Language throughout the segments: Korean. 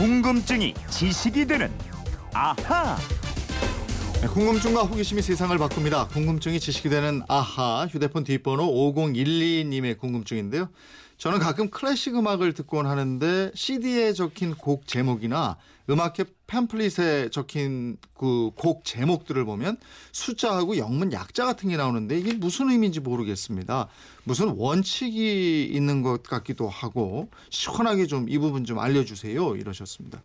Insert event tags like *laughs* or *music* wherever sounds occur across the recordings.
궁금증이 지식이 되는 아하. 네, 궁금증과 호기심이 세상을 바꿉니다. 궁금증이 지식이 되는 아하 휴대폰 뒷번호 5012님의 궁금증인데요. 저는 가끔 클래식 음악을 듣곤 하는데 CD에 적힌 곡 제목이나 음악 회 팸플릿에 적힌 그 곡 제목들을 보면 숫자하고 영문 약자 같은 게 나오는데 이게 무슨 의미인지 모르겠습니다. 무슨 원칙이 있는 것 같기도 하고 시원하게 좀 이 부분 좀 알려주세요 이러셨습니다.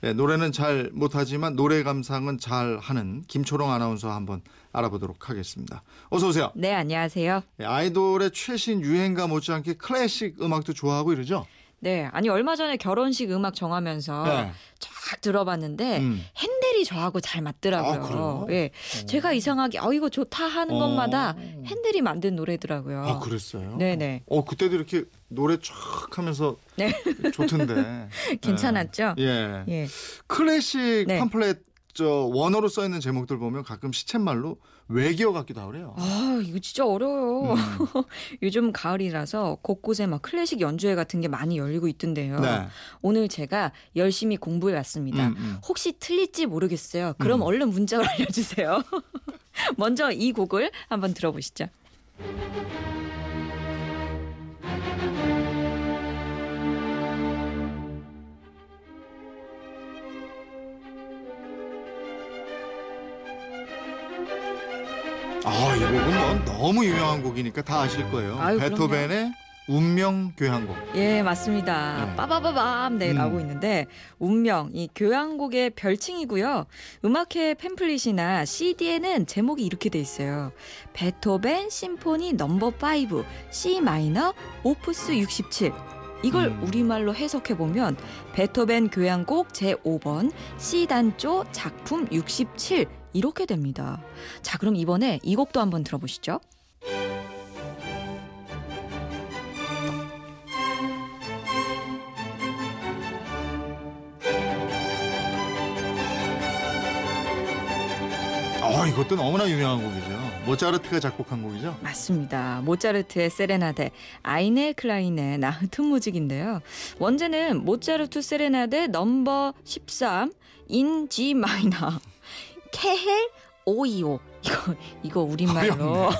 네, 노래는 잘 못하지만 노래 감상은 잘 하는 김초롱 아나운서 한번 알아보도록 하겠습니다. 어서 오세요. 네, 안녕하세요. 네, 아이돌의 최신 유행과 못지않게 클래식 음악도 좋아하고 이러죠? 네, 아니 얼마 전에 결혼식 음악 정하면서 네. 쫙 들어봤는데 음. 핸델이 저하고 잘 맞더라고요. 아? 예, 제가 이상하게 어 이거 좋다 하는 어. 것마다 핸델이 만든 노래더라고요. 아 그랬어요? 네네. 어 그때도 이렇게 노래 쫙 하면서 네. 좋던데. *laughs* 괜찮았죠? 네. 예. 예. 클래식 네. 팜플렛 저 원어로 써 있는 제목들 보면 가끔 시쳇말로 외계어 같기도 하래요. 아, 이거 진짜 어려워요. 음. *laughs* 요즘 가을이라서 곳곳에 막 클래식 연주회 같은 게 많이 열리고 있던데요. 네. 오늘 제가 열심히 공부해 왔습니다. 음, 음. 혹시 틀릴지 모르겠어요. 그럼 음. 얼른 문자로 *laughs* 알려주세요. *laughs* 먼저 이 곡을 한번 들어보시죠. 아, 이 곡은 뭐 너무 유명한 곡이니까 다 아실 거예요. 아유, 베토벤의 운명 교향곡. 예, 맞습니다. 네. 빠바바밤 네 음. 나오고 있는데 운명 이 교향곡의 별칭이고요. 음악회 팸플릿이나 CD에는 제목이 이렇게 돼 있어요. 베토벤 심포니 넘버 5 C 마이너 오프스 67. 이걸 음. 우리말로 해석해 보면 베토벤 교향곡 제5번 C 단조 작품 67 이렇게 됩니다. 자, 그럼 이번에 이 곡도 한번 들어보시죠. 아, 이것도 너무나 유명한 곡이죠. 모차르트가 작곡한 곡이죠. 맞습니다. 모차르트의 세레나데, 아이네 클라인의 나흐트 무직인데요. 원제는 모차르트 세레나데 넘버 13 인 G 마이너 케헬 525 이거 이거 우리말로.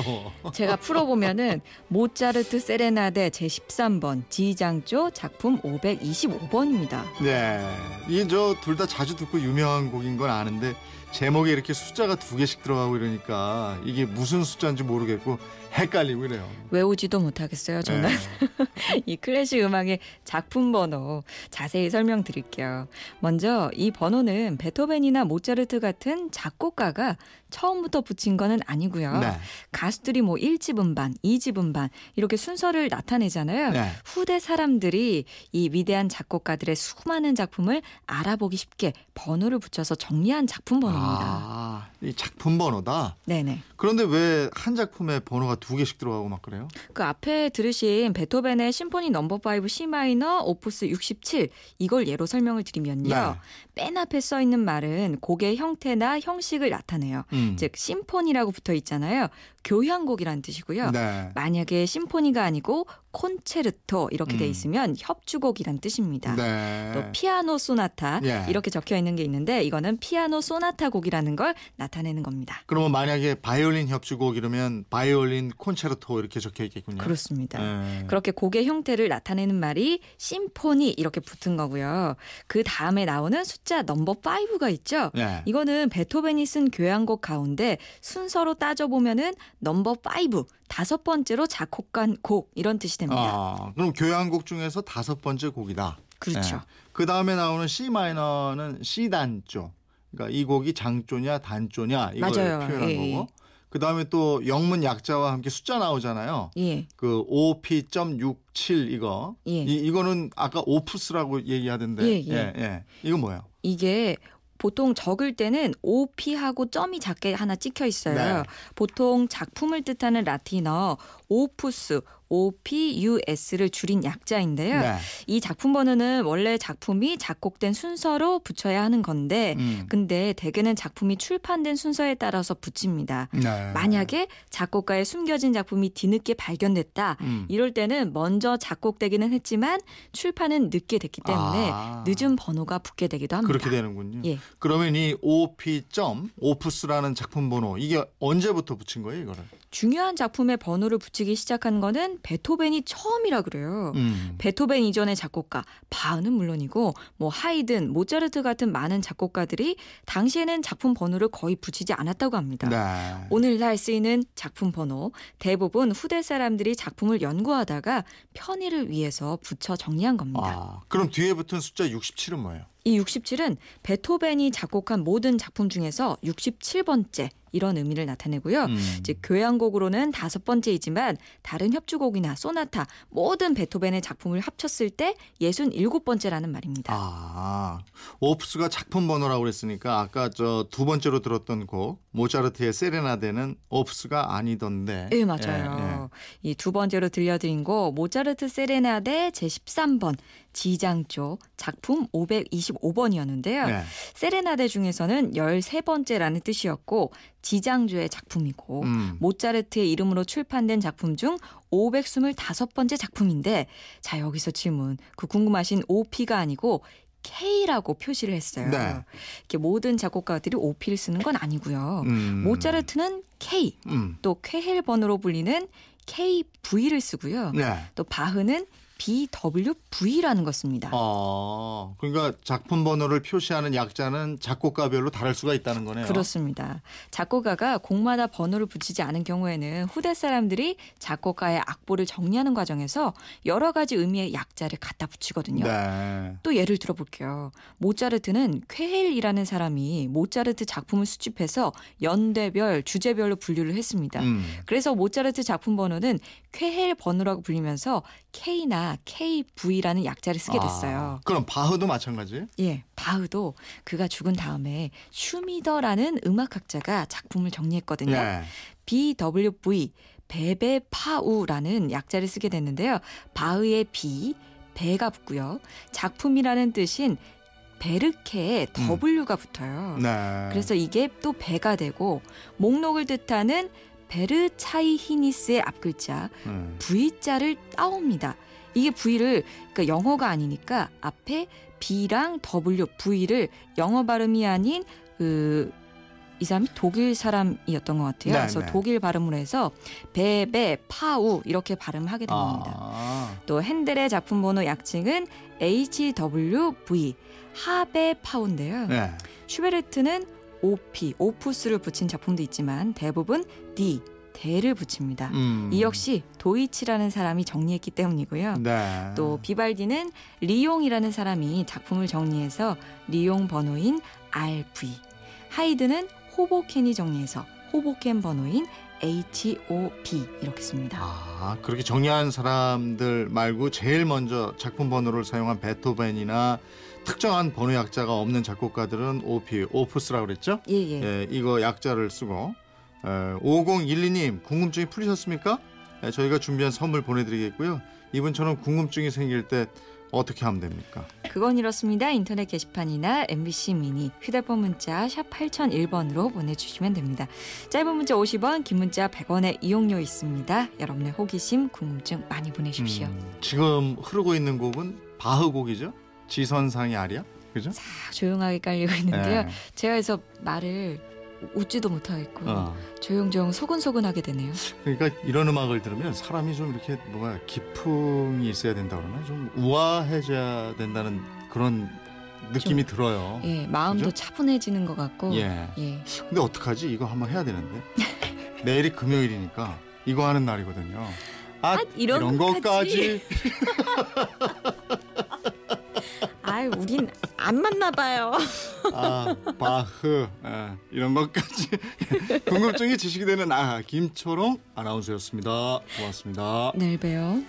*laughs* 제가 풀어보면은 모차르트 세레나데 제 13번 G장조 작품 525번입니다. 네. 이 저 둘 다 자주 듣고 유명한 곡인 건 아는데 제목에 이렇게 숫자가 두 개씩 들어가고 이러니까 이게 무슨 숫자인지 모르겠고 헷갈리고 이래요. 외우지도 못하겠어요, 저는. 네. *laughs* 이 클래식 음악의 작품 번호 자세히 설명드릴게요. 먼저 이 번호는 베토벤이나 모차르트 같은 작곡가가 처음부터 붙인 거는 아니고요. 네. 가수들이 뭐 1집 음반, 2집 음반 이렇게 순서를 나타내잖아요. 네. 후대 사람들이 이 위대한 작곡가들의 수많은 작품을 알아보기 쉽게 번호를 붙여서 정리한 작품 번호입니다. 아, 이 작품 번호다. 네네. 그런데 왜 한 작품에 번호가 두 개씩 들어가고 막 그래요? 그 앞에 들으신 베토벤의 심포니 넘버 5 C 마이너 Opus 67 이걸 예로 설명을 드리면요. 네. 맨 앞에 써 있는 말은 곡의 형태나 형식을 나타내요. 음. 즉 심포니라고 붙어 있잖아요. 교향곡이라는 뜻이고요. 네. 만약에 심포니가 아니고 콘체르토 이렇게 돼 음. 있으면 협주곡이란 뜻입니다. 네. 또 피아노 소나타 예. 이렇게 적혀 있는 게 있는데 이거는 피아노 소나타 곡이라는 걸 나타내는 겁니다. 그러면 만약에 바이올린 협주곡 이러면 바이올린 콘체르토 이렇게 적혀 있겠군요. 그렇습니다. 네. 그렇게 곡의 형태를 나타내는 말이 심포니 이렇게 붙은 거고요. 그 다음에 나오는 숫자 넘버 5가 있죠. 네. 이거는 베토벤이 쓴 교향곡 가운데 순서로 따져 보면은 넘버 5 다섯 번째로 작곡한 곡 이런 뜻이 됩니다. 아, 그럼 교향곡 중에서 다섯 번째 곡이다. 그렇죠. 그 다음에 나오는 C 마이너는 C 단조. 그러니까 이 곡이 장조냐 단조냐 이걸 맞아요. 표현한 예, 예. 거고. 그 다음에 또 영문 약자와 함께 숫자 나오잖아요. 예. 그 OP.67 이거. 예. 이, 이거는 아까 오프스라고 얘기하던데. 예, 예. 예. 이거 뭐예요? 이게 보통 적을 때는 OP하고 점이 작게 하나 찍혀 있어요. 네. 보통 작품을 뜻하는 라틴어 오푸스, OPUS를 줄인 약자인데요. 네. 이 작품 번호는 원래 작품이 작곡된 순서로 붙여야 하는 건데 음. 근데 대개는 작품이 출판된 순서에 따라서 붙입니다. 네. 만약에 작곡가의 숨겨진 작품이 뒤늦게 발견됐다. 음. 이럴 때는 먼저 작곡되기는 했지만 출판은 늦게 됐기 때문에 아. 늦은 번호가 붙게 되기도 합니다. 그렇게 되는군요. 예. 그러면 이 OP 점 오프스라는 작품 번호 이게 언제부터 붙인 거예요, 이거를? 중요한 작품에 번호를 붙이기 시작한 거는 베토벤이 처음이라 그래요. 음. 베토벤 이전의 작곡가 바흐는 물론이고 뭐 하이든, 모차르트 같은 많은 작곡가들이 당시에는 작품 번호를 거의 붙이지 않았다고 합니다. 네. 오늘날 쓰이는 작품 번호 대부분 후대 사람들이 작품을 연구하다가 편의를 위해서 붙여 정리한 겁니다. 아, 그럼 뒤에 붙은 숫자 67은 뭐예요? 이 67은 베토벤이 작곡한 모든 작품 중에서 67번째 이런 의미를 나타내고요. 음. 즉 교향곡으로는 다섯 번째이지만 다른 협주곡이나 소나타 모든 베토벤의 작품을 합쳤을 때 67번째라는 말입니다. 아, 오프스가 작품 번호라고 그랬으니까 아까 저 두 번째로 들었던 곡 모차르트의 세레나데는 오프스가 아니던데. 예, 맞아요. 이 두 번째로 들려드린 곡 모차르트 세레나데 제13번 지장조 작품 525번이었는데요. 예. 네. 세레나데 중에서는 13번째라는 뜻이었고 지장조의 작품이고 음. 모차르트의 이름으로 출판된 작품 중 525번째 작품인데 자 여기서 질문 그 궁금하신 OP가 아니고 K라고 표시를 했어요. 네. 이렇게 모든 작곡가들이 OP를 쓰는 건 아니고요. 음. 모차르트는 K, 음. 또 쾌헬 번호로 불리는 KV를 쓰고요. 네. 또 바흐는 BWV라는 걸 씁니다. 어, 그러니까 작품 번호를 표시하는 약자는 작곡가별로 다를 수가 있다는 거네요. 그렇습니다. 작곡가가 곡마다 번호를 붙이지 않은 경우에는 후대 사람들이 작곡가의 악보를 정리하는 과정에서 여러 가지 의미의 약자를 갖다 붙이거든요. 네. 또 예를 들어볼게요. 모차르트는 쾌헬이라는 사람이 모차르트 작품을 수집해서 연대별, 주제별로 분류를 했습니다. 음. 그래서 모차르트 작품 번호는 쾌헬 번호라고 불리면서 K나 KV라는 약자를 쓰게 됐어요. 아, 그럼 바흐도 마찬가지? 예, 바흐도 그가 죽은 다음에 슈미더라는 음악학자가 작품을 정리했거든요. 네. BWV 베베파우라는 약자를 쓰게 됐는데요. 바흐의 B 배가 붙고요. 작품이라는 뜻인 베르케에 W가 붙어요. 네. 그래서 이게 또 배가 되고 목록을 뜻하는 베르차이히니스의 앞글자 음. V자를 따옵니다. 이게 V를 그러니까 영어가 아니니까 앞에 B랑 W, V를 영어 발음이 아닌 그 이 사람이 독일 사람이었던 것 같아요. 네, 그래서 네. 독일 발음으로 해서 베베 파우 이렇게 발음하게 된 겁니다. 아. 또 핸델의 작품 번호 약칭은 HWV 하베 파우인데요. 네. 슈베르트는 OP, 오푸스를 붙인 작품도 있지만 대부분 D, D를 붙입니다. 음. 이 역시 도이치라는 사람이 정리했기 때문이고요. 네. 또 비발디는 리옴이라는 사람이 작품을 정리해서 리옴 번호인 RV. 하이든은 호보켄이 정리해서 호보켄 번호인 HOB 이렇게 씁니다. 아, 그렇게 정리한 사람들 말고 제일 먼저 작품 번호를 사용한 베토벤이나 특정한 번호 약자가 없는 작곡가들은 OP, Opus라고 그랬죠? 예, 예. 예, 이거 약자를 쓰고 에, 5012님 궁금증이 풀리셨습니까? 예, 저희가 준비한 선물 보내드리겠고요. 이분처럼 궁금증이 생길 때 어떻게 하면 됩니까? 그건 이렇습니다. 인터넷 게시판이나 MBC 미니 휴대폰 문자 샵 8001번으로 보내주시면 됩니다. 짧은 문자 50원, 긴 문자 100원의 이용료 있습니다. 여러분의 호기심, 궁금증 많이 보내십시오. 음, 지금 흐르고 있는 곡은 바흐 곡이죠? 지선상의 아리아, 그죠? 싹 조용하게 깔리고 있는데요. 네. 제가 그래서 말을 웃지도 못하겠고 어. 조용조용 소근소근하게 되네요. 그러니까 이런 음악을 들으면 사람이 좀 이렇게 뭐가 기품이 있어야 된다 그러나 좀 우아해져야 된다는 그런 느낌이 들어요. 예, 마음도 그죠? 차분해지는 것 같고. 예. 예. 근데 어떡하지? 이거 한번 해야 되는데. *laughs* 내일이 금요일이니까 이거 하는 날이거든요. 아, 이런 이런 것까지. *laughs* 아유, 우린 안 맞나 봐요. 아, 바흐. 예, 이런 것까지. *laughs* 궁금증이 지식이 되는 아, 김초롱 아나운서였습니다. 고맙습니다. 내일 봬요.